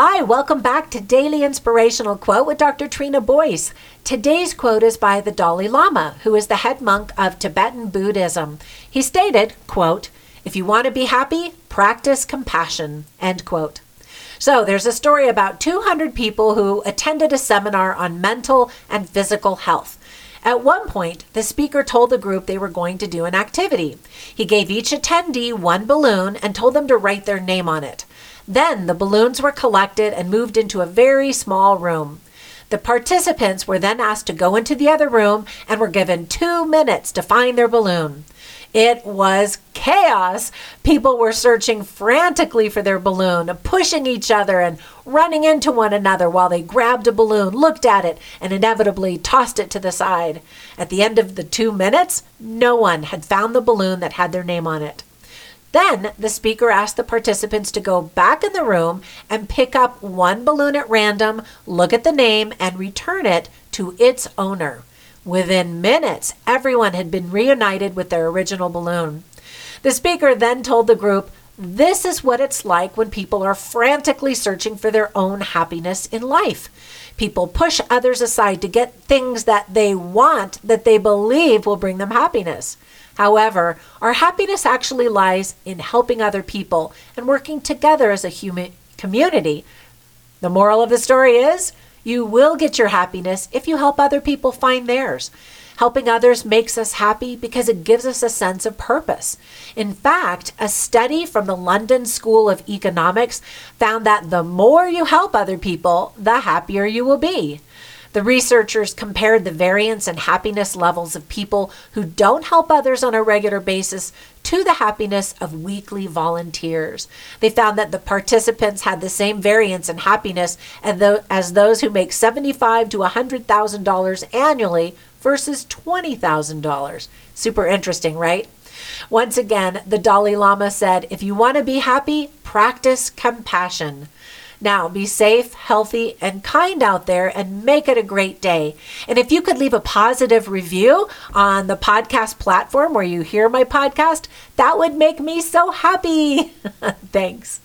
Hi, welcome back to Daily Inspirational Quote with Dr. Trina Boyce. Today's quote is by the Dalai Lama, who is the head monk of Tibetan Buddhism. He stated, quote, "If you want to be happy, practice compassion." End quote. So, there's a story about 200 people who attended a seminar on mental and physical health. At one point, the speaker told the group they were going to do an activity. He gave each attendee one balloon and told them to write their name on it. Then the balloons were collected and moved into a very small room. The participants were then asked to go into the other room and were given two minutes to find their balloon. It was chaos. People were searching frantically for their balloon, pushing each other and running into one another while they grabbed a balloon, looked at it, and inevitably tossed it to the side. At the end of the two minutes, no one had found the balloon that had their name on it. Then the speaker asked the participants to go back in the room and pick up one balloon at random, look at the name, and return it to its owner. Within minutes, everyone had been reunited with their original balloon. The speaker then told the group, This is what it's like when people are frantically searching for their own happiness in life. People push others aside to get things that they want that they believe will bring them happiness. However, our happiness actually lies in helping other people and working together as a human community. The moral of the story is you will get your happiness if you help other people find theirs. Helping others makes us happy because it gives us a sense of purpose. In fact, a study from the London School of Economics found that the more you help other people, the happier you will be. The researchers compared the variance in happiness levels of people who don't help others on a regular basis to the happiness of weekly volunteers. They found that the participants had the same variance in happiness as those who make 75 to $100,000 annually versus $20,000. Super interesting, right? Once again, the Dalai Lama said, if you want to be happy, practice compassion. Now, be safe, healthy, and kind out there and make it a great day. And if you could leave a positive review on the podcast platform where you hear my podcast, that would make me so happy. Thanks.